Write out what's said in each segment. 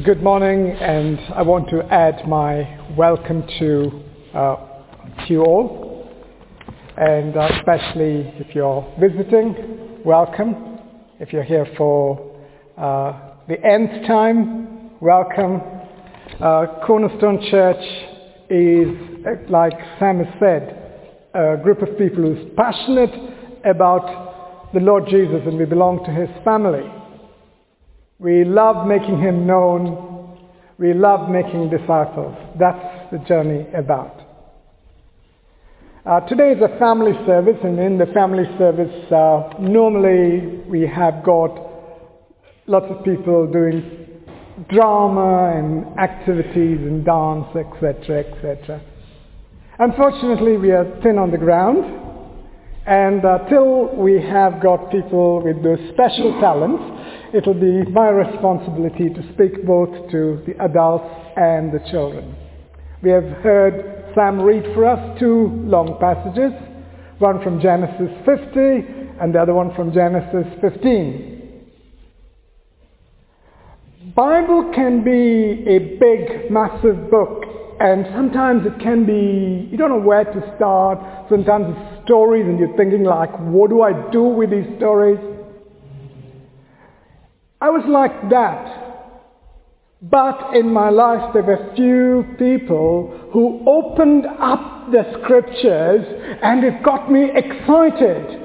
Good morning, and I want to add my welcome to, uh, to you all, and uh, especially if you're visiting, welcome. If you're here for uh, the nth time, welcome. Uh, Cornerstone Church is, like Sam has said, a group of people who's passionate about the Lord Jesus, and we belong to His family. We love making him known. We love making disciples. That's the journey about. Uh, today is a family service, and in the family service, uh, normally we have got lots of people doing drama and activities and dance, etc., etc. Unfortunately, we are thin on the ground, and uh, till we have got people with those special talents, it'll be my responsibility to speak both to the adults and the children. We have heard Sam read for us two long passages, one from Genesis 50 and the other one from Genesis 15. Bible can be a big, massive book, and sometimes it can be, you don't know where to start. Sometimes it's stories and you're thinking like, what do I do with these stories? I was like that. But in my life there were few people who opened up the scriptures and it got me excited.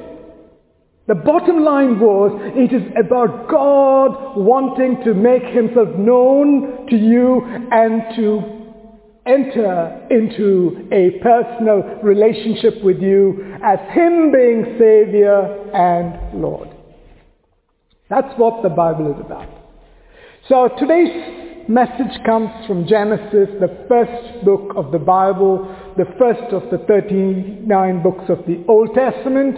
The bottom line was it is about God wanting to make himself known to you and to enter into a personal relationship with you as him being Savior and Lord. That's what the Bible is about. So today's message comes from Genesis, the first book of the Bible, the first of the 39 books of the Old Testament.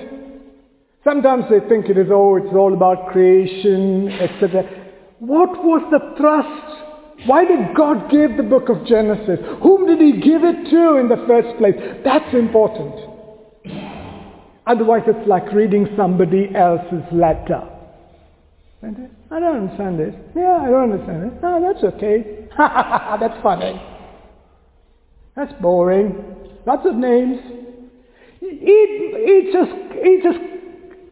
Sometimes they think it is, oh, it's all about creation, etc. What was the thrust? Why did God give the book of Genesis? Whom did he give it to in the first place? That's important. Otherwise it's like reading somebody else's letter. I don't understand this. Yeah, I don't understand it. No, that's okay. that's funny. That's boring. Lots of names. It, it just, it just,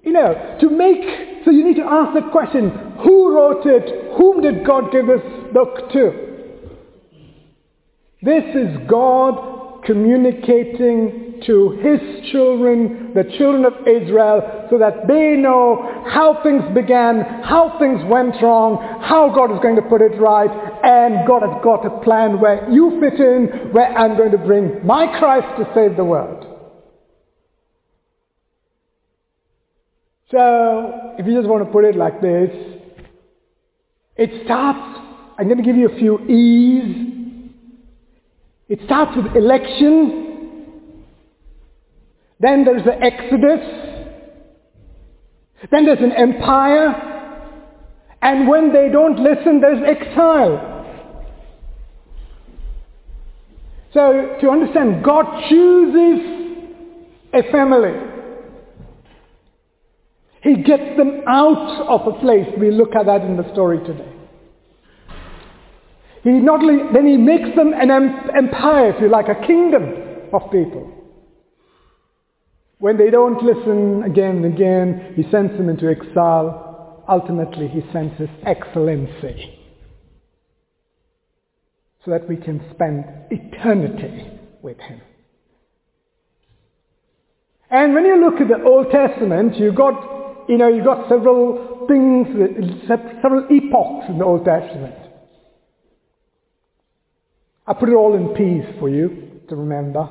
you know, to make, so you need to ask the question, who wrote it? Whom did God give this book to? This is God communicating to his children, the children of Israel, so that they know how things began, how things went wrong, how God is going to put it right, and God has got a plan where you fit in, where I'm going to bring my Christ to save the world. So, if you just want to put it like this, it starts, I'm going to give you a few E's. It starts with election, then there's the Exodus. Then there's an empire. And when they don't listen, there's exile. So to understand, God chooses a family. He gets them out of a place. We look at that in the story today. He not only, then he makes them an empire, if you like, a kingdom of people. When they don't listen again and again, he sends them into exile. Ultimately, he sends his excellency so that we can spend eternity with him. And when you look at the Old Testament, you got, you know, you got several things, several epochs in the Old Testament. I put it all in P's for you to remember.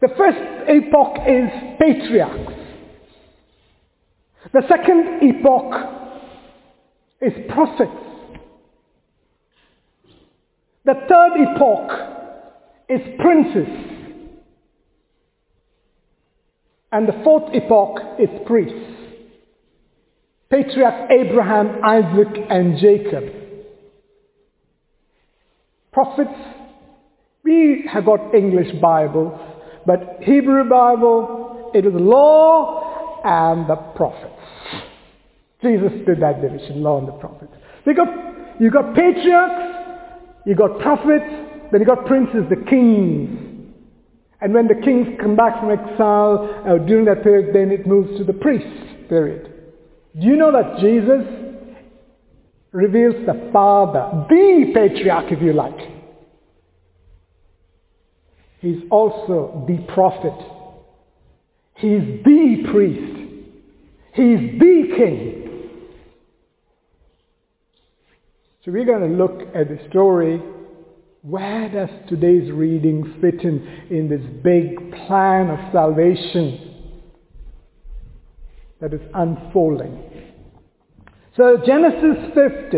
The first epoch is patriarchs. The second epoch is prophets. The third epoch is princes. And the fourth epoch is priests. Patriarch Abraham, Isaac, and Jacob. Prophets, we have got English Bibles, but Hebrew Bible, it the law and the prophets. Jesus did that division, law and the prophets. They got, you got patriarchs, you got prophets, then you got princes, the kings. And when the kings come back from exile uh, during that period, then it moves to the priests period. Do you know that Jesus reveals the Father, the patriarch if you like. He's also the prophet. He's the priest. He's the king. So we're going to look at the story. Where does today's reading fit in in this big plan of salvation that is unfolding? So Genesis 50,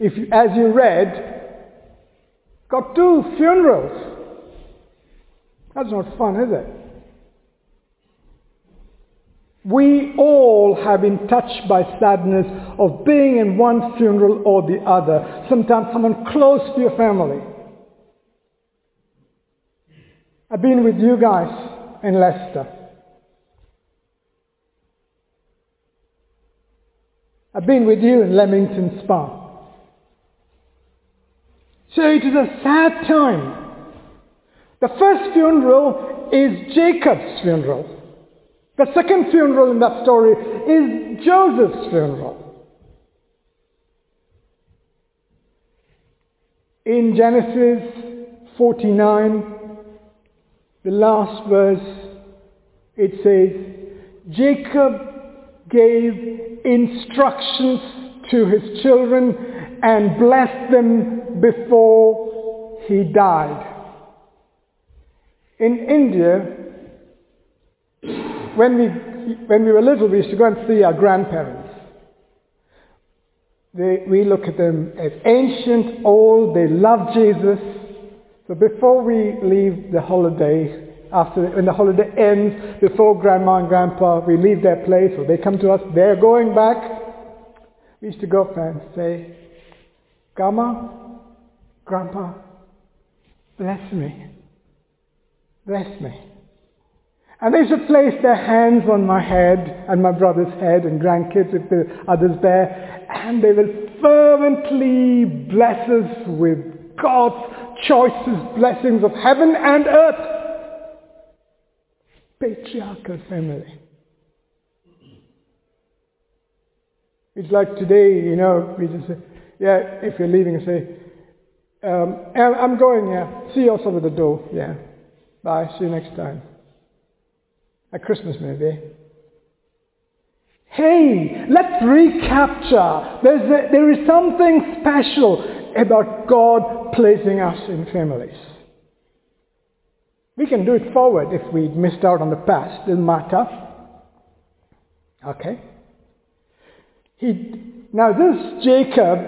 if as you read, got two funerals. That's not fun, is it? We all have been touched by sadness of being in one funeral or the other. Sometimes someone close to your family. I've been with you guys in Leicester. I've been with you in Leamington Spa. So it is a sad time. The first funeral is Jacob's funeral. The second funeral in that story is Joseph's funeral. In Genesis 49, the last verse, it says, Jacob gave instructions to his children and blessed them before he died. In India, when we, when we were little, we used to go and see our grandparents. They, we look at them as ancient, old, they love Jesus. So before we leave the holiday, after when the holiday ends, before grandma and grandpa, we leave their place or they come to us, they're going back. We used to go up and say, Grandma, Grandpa, bless me. Bless me. And they should place their hands on my head and my brother's head and grandkids if the others there, and they will fervently bless us with God's choicest blessings of heaven and earth patriarchal family. It's like today, you know, we just say, yeah, if you're leaving, say, um, I'm going, yeah. See you also at the door, yeah. Bye, see you next time. At Christmas maybe. Hey, let's recapture. There's a, there is something special about God placing us in families. We can do it forward if we missed out on the past. Doesn't matter. Okay. He, now this Jacob,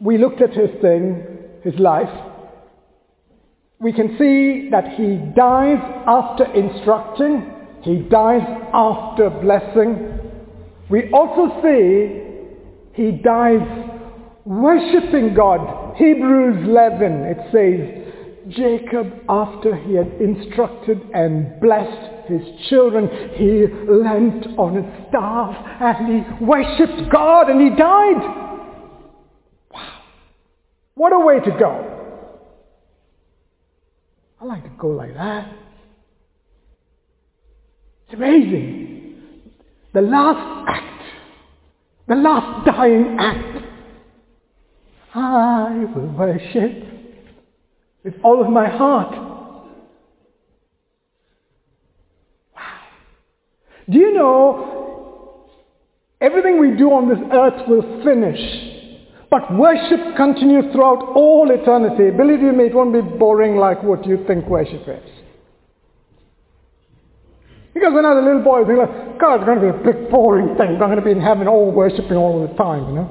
we looked at his thing, his life. We can see that he dies after instructing. He dies after blessing. We also see he dies worshipping God. Hebrews 11, it says, Jacob, after he had instructed and blessed his children, he leant on his staff and he worshipped God and he died. Wow. What a way to go. I like to go like that. It's amazing. The last act, the last dying act. I will worship with all of my heart. Wow. Do you know everything we do on this earth will finish? But worship continues throughout all eternity. Believe you me, it won't be boring like what you think worship is. Because when I was a little boy, I was like, God, it's going to be a big boring thing. I'm going to be in heaven all worshipping all the time, you know.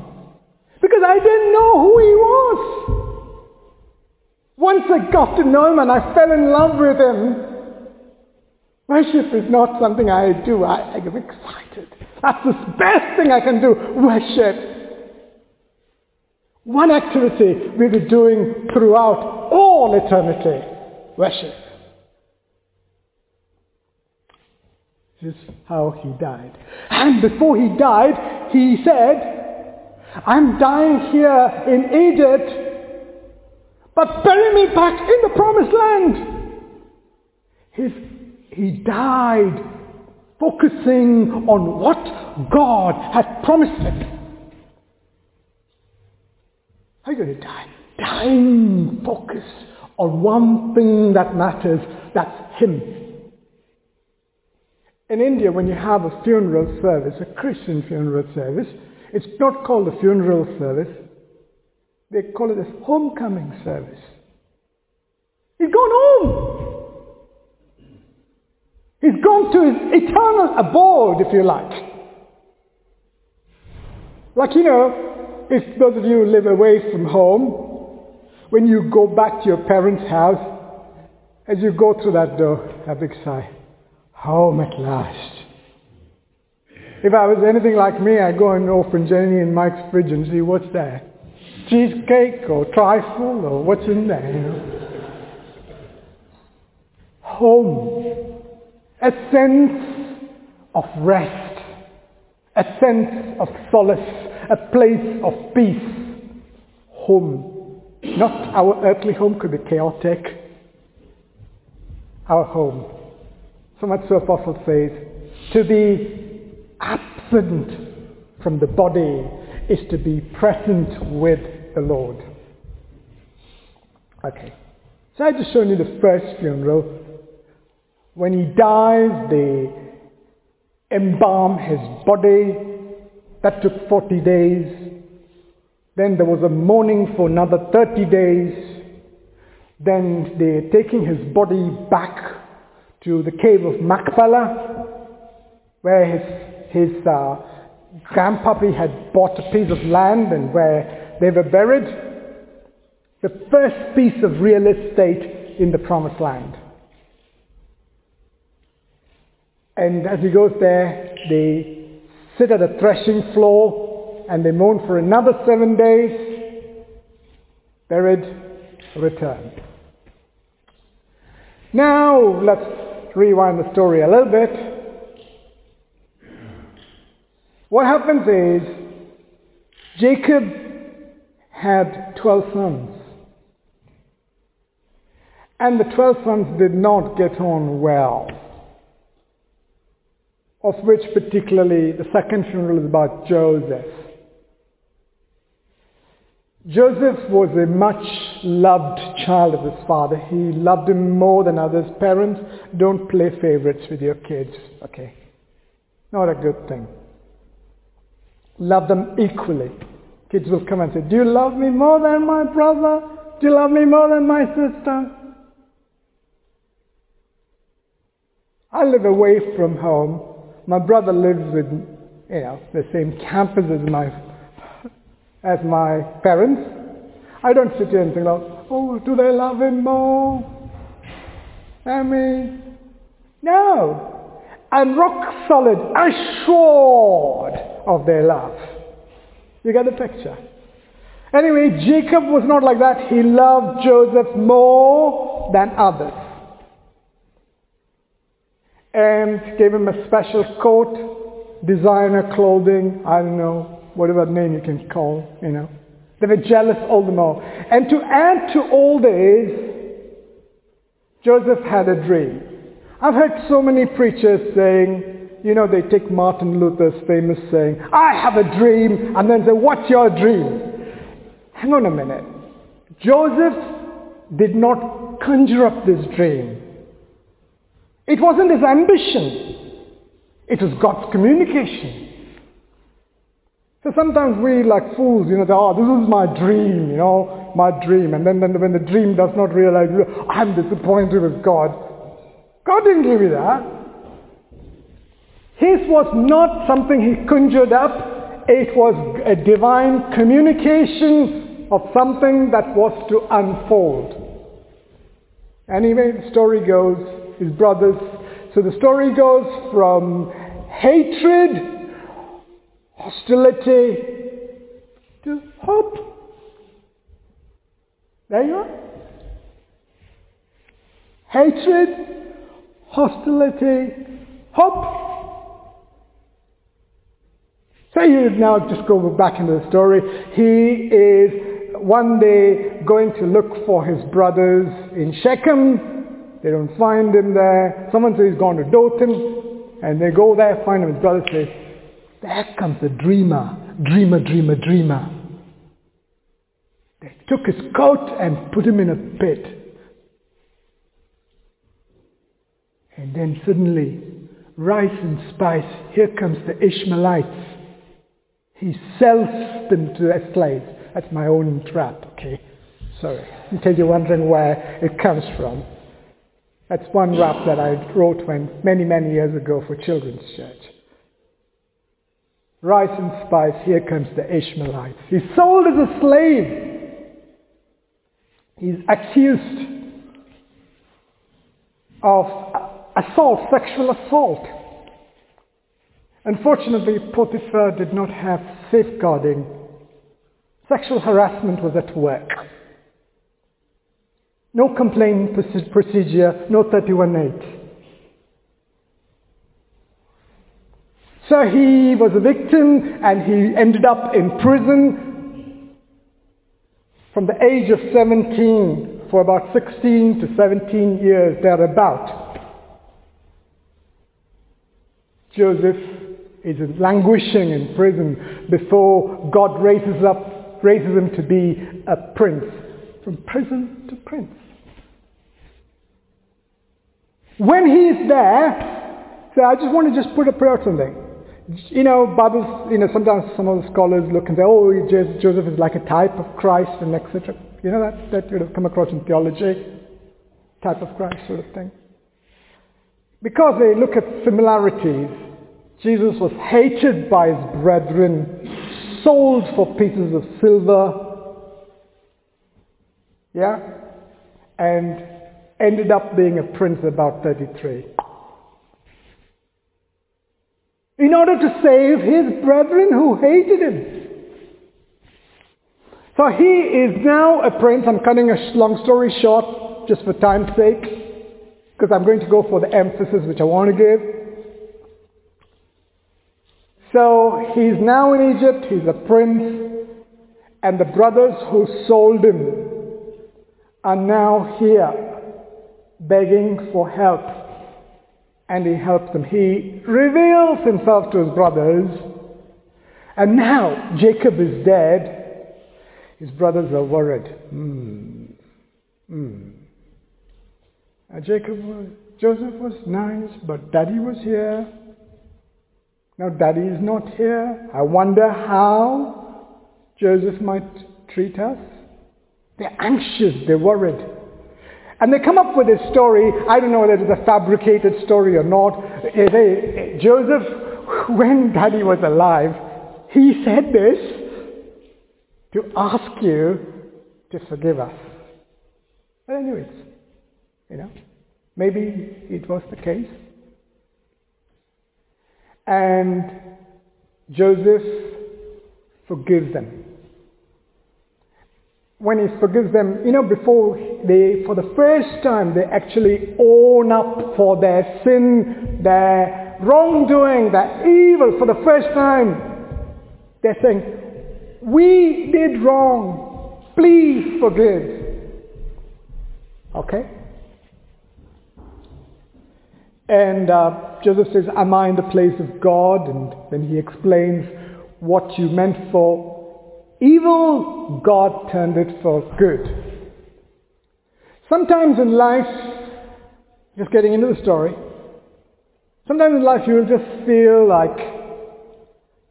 Because I didn't know who he was. Once I got to know him and I fell in love with him, worship is not something I do. I, I get excited. That's the best thing I can do, worship. One activity we'll be doing throughout all eternity, worship. This is how he died. And before he died, he said, I'm dying here in Egypt, but bury me back in the promised land. His, he died focusing on what God had promised him. How are you going to die? Dying focus on one thing that matters, that's Him. In India, when you have a funeral service, a Christian funeral service, it's not called a funeral service. They call it a homecoming service. He's gone home. He's gone to his eternal abode, if you like. Like, you know, if those of you who live away from home, when you go back to your parents' house, as you go through that door, have a big sigh. Home at last. If I was anything like me, I'd go and open Jenny and Mike's fridge and see what's there. Cheesecake or trifle or what's in there, you know. Home. A sense of rest. A sense of solace. A place of peace. Home. Not our earthly home could be chaotic. Our home. So much so Apostle says, to be absent from the body is to be present with the Lord. Okay. So I just shown you the first funeral. When he dies, they embalm his body. That took 40 days. Then there was a mourning for another 30 days. Then they're taking his body back to the cave of Machpelah, where his, his uh, grandpappy had bought a piece of land and where they were buried. The first piece of real estate in the promised land. And as he goes there, they sit at a threshing floor and they mourn for another seven days, buried, returned. Now let's rewind the story a little bit. What happens is Jacob had 12 sons. And the 12 sons did not get on well. Of which particularly the second funeral is about Joseph. Joseph was a much loved child of his father. He loved him more than others. Parents, don't play favorites with your kids, okay? Not a good thing. Love them equally. Kids will come and say, do you love me more than my brother? Do you love me more than my sister? I live away from home. My brother lives with, you know, the same campus as my as my parents. I don't sit here and think, oh, do they love him more? I mean, no. I'm rock solid, assured of their love. You get the picture? Anyway, Jacob was not like that. He loved Joseph more than others. And gave him a special coat, designer clothing, I don't know, whatever name you can call, you know. They were jealous all the more. And to add to all this, Joseph had a dream. I've heard so many preachers saying, you know, they take Martin Luther's famous saying, I have a dream, and then say, what's your dream? Hang on a minute. Joseph did not conjure up this dream. It wasn't his ambition. It was God's communication. So sometimes we like fools, you know, oh, this is my dream, you know, my dream. And then, then when the dream does not realize, I'm disappointed with God. God didn't give you that. His was not something he conjured up. It was a divine communication of something that was to unfold. Anyway, the story goes, his brothers. So the story goes from hatred hostility to hope. There you are. Hatred, hostility, hope. So you now just go back into the story. He is one day going to look for his brothers in Shechem. They don't find him there. Someone says he's gone to Dothan. And they go there, find him. His brother says, there comes the dreamer. Dreamer, dreamer, dreamer. They took his coat and put him in a pit. And then suddenly, rice and spice, here comes the Ishmaelites. He sells them to as slaves. That's my own trap, okay? Sorry. In case you're wondering where it comes from. That's one rap that I wrote when many, many years ago for Children's Church. Rice and spice, here comes the Ishmaelites. He's sold as a slave. He's accused of assault, sexual assault. Unfortunately, Potiphar did not have safeguarding. Sexual harassment was at work. No complaint procedure, no 318. So he was a victim and he ended up in prison from the age of 17 for about 16 to 17 years thereabout. Joseph is languishing in prison before God raises up, raises him to be a prince. From prison to prince. When he is there, so I just want to just put a prayer on something. You know, Bibles, you know, sometimes some of the scholars look and say, oh, Joseph is like a type of Christ and etc. You know that, that would have come across in theology, type of Christ sort of thing. Because they look at similarities, Jesus was hated by his brethren, sold for pieces of silver, yeah, and ended up being a prince about 33 in order to save his brethren who hated him. So he is now a prince. I'm cutting a long story short just for time's sake because I'm going to go for the emphasis which I want to give. So he's now in Egypt. He's a prince. And the brothers who sold him are now here begging for help and he helps them. He reveals himself to his brothers. And now Jacob is dead. His brothers are worried. Hmm. Hmm. Jacob was, Joseph was nice, but daddy was here. Now daddy is not here. I wonder how Joseph might treat us. They're anxious, they're worried. And they come up with this story. I don't know whether it's a fabricated story or not. Eh, they, eh, Joseph, when daddy was alive, he said this to ask you to forgive us. But anyways, you know, maybe it was the case. And Joseph forgives them when he forgives them, you know, before they, for the first time, they actually own up for their sin, their wrongdoing, their evil for the first time. They're saying, we did wrong. Please forgive. Okay? And uh, Joseph says, am I in the place of God? And then he explains what you meant for Evil, God turned it for good. Sometimes in life, just getting into the story, sometimes in life you'll just feel like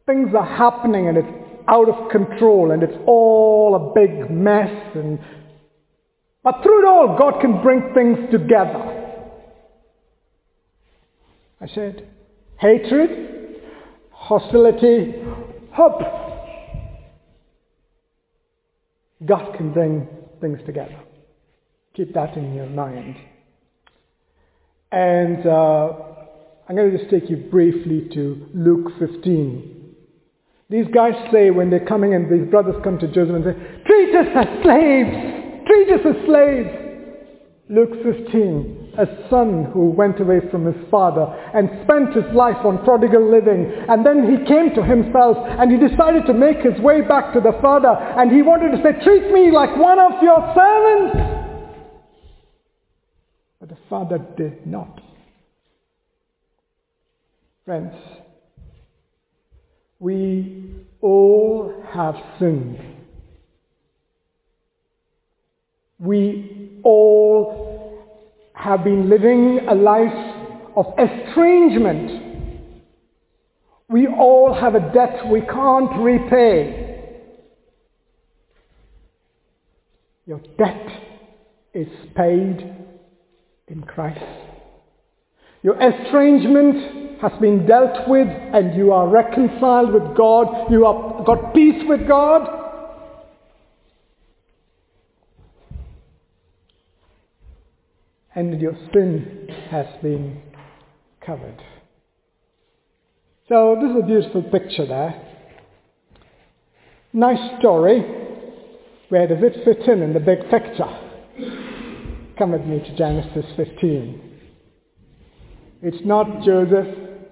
things are happening and it's out of control and it's all a big mess and but through it all God can bring things together. I said hatred, hostility, hope. God can bring things together. Keep that in your mind. And uh, I'm going to just take you briefly to Luke 15. These guys say when they're coming and these brothers come to Joseph and say, treat us as slaves! Treat us as slaves! Luke 15. A son who went away from his father and spent his life on prodigal living. And then he came to himself and he decided to make his way back to the father and he wanted to say, treat me like one of your servants. But the father did not. Friends, we all have sinned. We all have been living a life of estrangement. We all have a debt we can't repay. Your debt is paid in Christ. Your estrangement has been dealt with and you are reconciled with God. You have got peace with God. And your sin has been covered. So this is a beautiful picture there. Nice story. Where does it fit in in the big picture? Come with me to Genesis 15. It's not Joseph,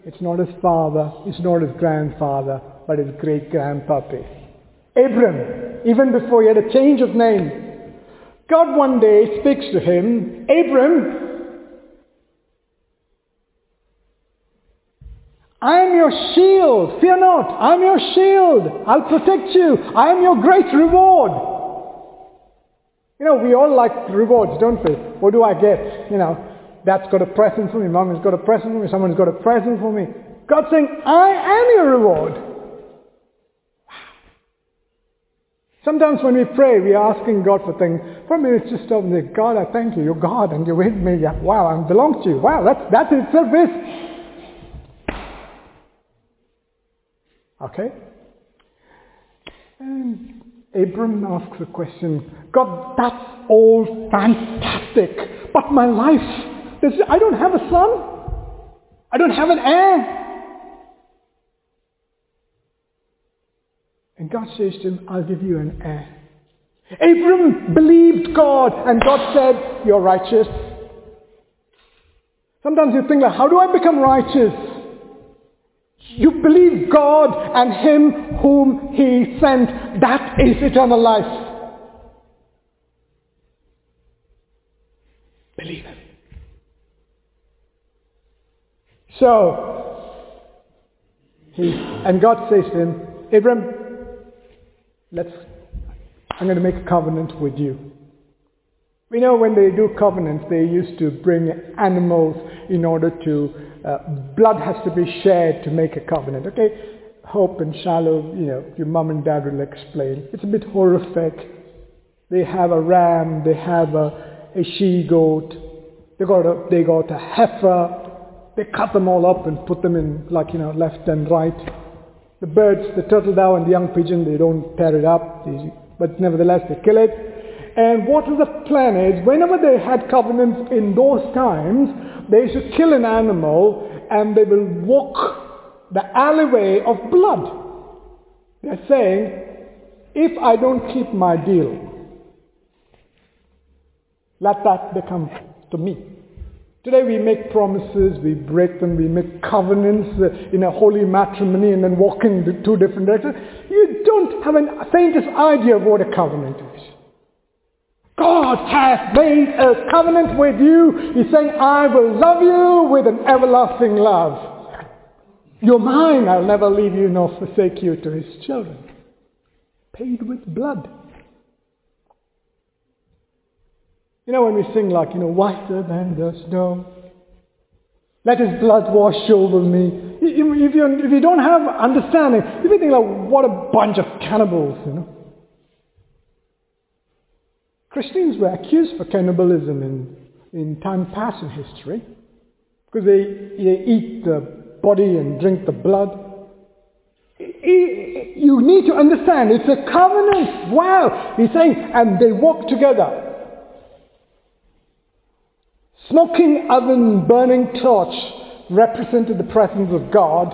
it's not his father, it's not his grandfather, but his great-grandpappy. Abram, even before he had a change of name. God one day speaks to him, Abram, I am your shield. Fear not. I am your shield. I'll protect you. I am your great reward. You know, we all like rewards, don't we? What do I get? You know, that's got a present for me. Mom has got a present for me. Someone's got a present for me. God's saying, I am your reward. Sometimes when we pray, we are asking God for things. For me, it's just and God, I thank you. You're God and you're with me. Yeah, wow, I belong to you. Wow, that's, that itself is. Okay? And Abram asks a question. God, that's all fantastic. But my life, I don't have a son. I don't have an heir. And God says to him, I'll give you an heir. Abram believed God and God said, you're righteous. Sometimes you think, like, how do I become righteous? You believe God and Him whom He sent. That is eternal life. Believe Him. So, he, and God says to him, Abram, let's, I'm going to make a covenant with you. We know when they do covenants, they used to bring animals in order to, uh, blood has to be shared to make a covenant. Okay, Hope and Shallow, you know, your mom and dad will explain. It's a bit horrific. They have a ram, they have a, a she-goat, they got a, they got a heifer, they cut them all up and put them in like, you know, left and right. The birds, the turtle dove and the young pigeon, they don't tear it up, they, but nevertheless they kill it. And what is the plan is, whenever they had covenants in those times, they should kill an animal and they will walk the alleyway of blood. They're saying, if I don't keep my deal, let that become to me. Today we make promises, we break them, we make covenants uh, in a holy matrimony and then walk in the two different directions. You don't have a faintest idea of what a covenant is. God has made a covenant with you. He's saying, I will love you with an everlasting love. You're mine. I'll never leave you nor forsake you to his children. Paid with blood. You know when we sing like, you know, whiter than the snow. Let his blood wash over me. If you, if you don't have understanding, you may think like, what a bunch of cannibals, you know. Christians were accused for cannibalism in, in time past in history because they, they eat the body and drink the blood. You need to understand, it's a covenant. Wow. He's saying, and they walk together. Smoking oven, burning torch represented the presence of God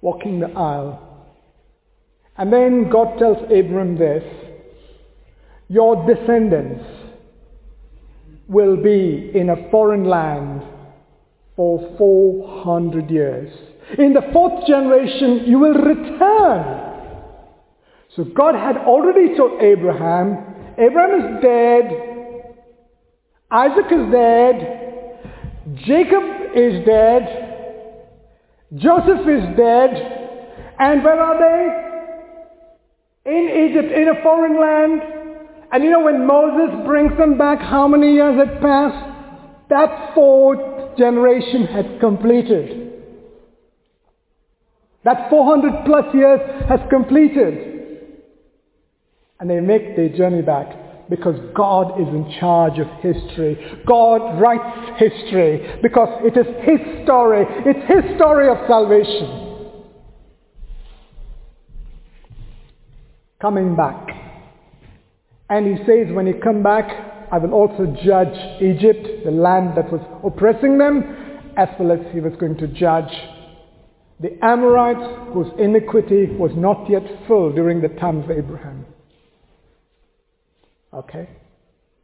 walking the aisle. And then God tells Abram this, your descendants will be in a foreign land for 400 years. In the fourth generation, you will return. So God had already told Abraham, Abraham is dead, Isaac is dead, Jacob is dead, Joseph is dead, and where are they? In Egypt, in a foreign land. And you know when Moses brings them back, how many years had passed? That fourth generation had completed. That 400 plus years has completed. And they make their journey back because God is in charge of history. God writes history because it is His story. It's His story of salvation. Coming back. And he says, when he come back, I will also judge Egypt, the land that was oppressing them, as well as he was going to judge the Amorites whose iniquity was not yet full during the time of Abraham. Okay?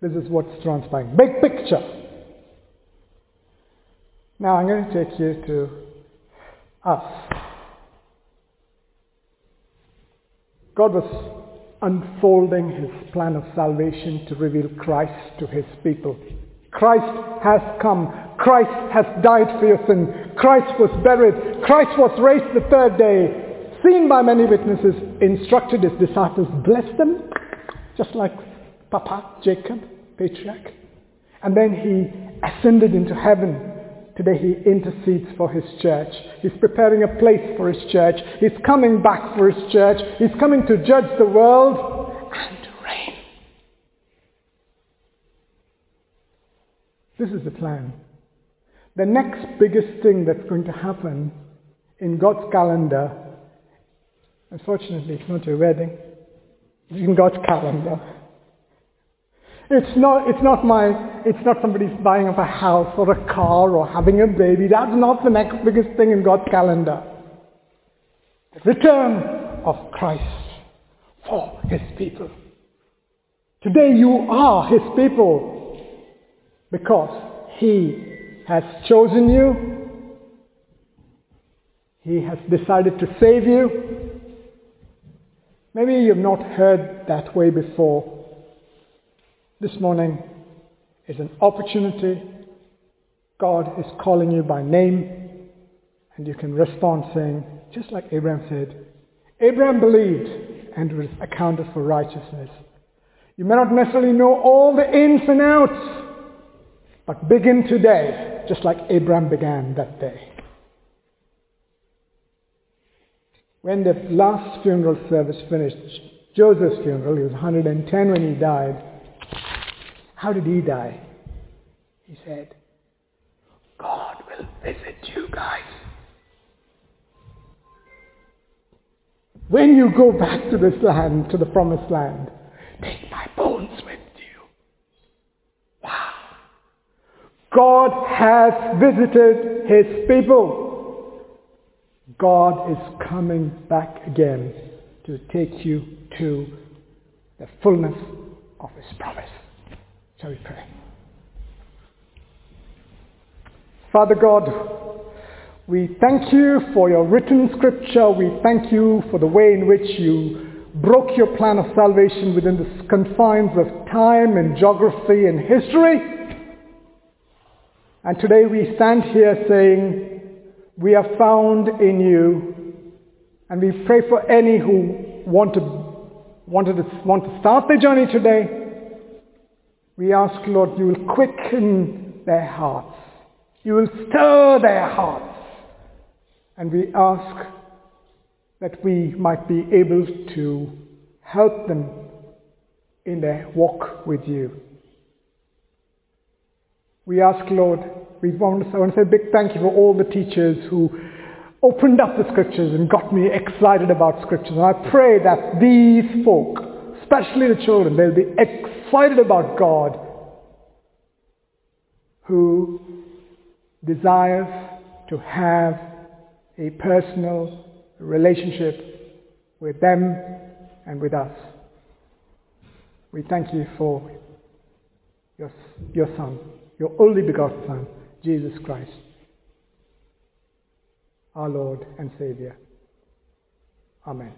This is what's transpiring. Big picture. Now I'm going to take you to us. God was unfolding his plan of salvation to reveal Christ to his people. Christ has come. Christ has died for your sin. Christ was buried. Christ was raised the third day. Seen by many witnesses, instructed his disciples, bless them, just like Papa, Jacob, patriarch. And then he ascended into heaven. Today he intercedes for his church. He's preparing a place for his church. He's coming back for his church. He's coming to judge the world and to reign. This is the plan. The next biggest thing that's going to happen in God's calendar, unfortunately it's not your wedding, it's in God's calendar. It's not, it's not my, it's not somebody's buying up a house or a car or having a baby. That's not the next biggest thing in God's calendar. The return of Christ for his people. Today you are his people because he has chosen you. He has decided to save you. Maybe you've not heard that way before. This morning is an opportunity. God is calling you by name, and you can respond saying, just like Abraham said, Abraham believed and was accounted for righteousness. You may not necessarily know all the ins and outs, but begin today, just like Abraham began that day. When the last funeral service finished, Joseph's funeral, he was 110 when he died, how did he die? He said, God will visit you guys. When you go back to this land, to the promised land, take my bones with you. Wow. God has visited his people. God is coming back again to take you to the fullness of his promise. Shall we pray? Father God, we thank you for your written scripture. We thank you for the way in which you broke your plan of salvation within the confines of time and geography and history. And today we stand here saying, we are found in you. And we pray for any who want to, to, want to start their journey today we ask, Lord, you will quicken their hearts. You will stir their hearts. And we ask that we might be able to help them in their walk with you. We ask, Lord, we want to, I want to say a big thank you for all the teachers who opened up the scriptures and got me excited about scriptures. And I pray that these folk, especially the children, they'll be excited about God who desires to have a personal relationship with them and with us. We thank you for your, your Son, your only begotten Son, Jesus Christ, our Lord and Savior. Amen.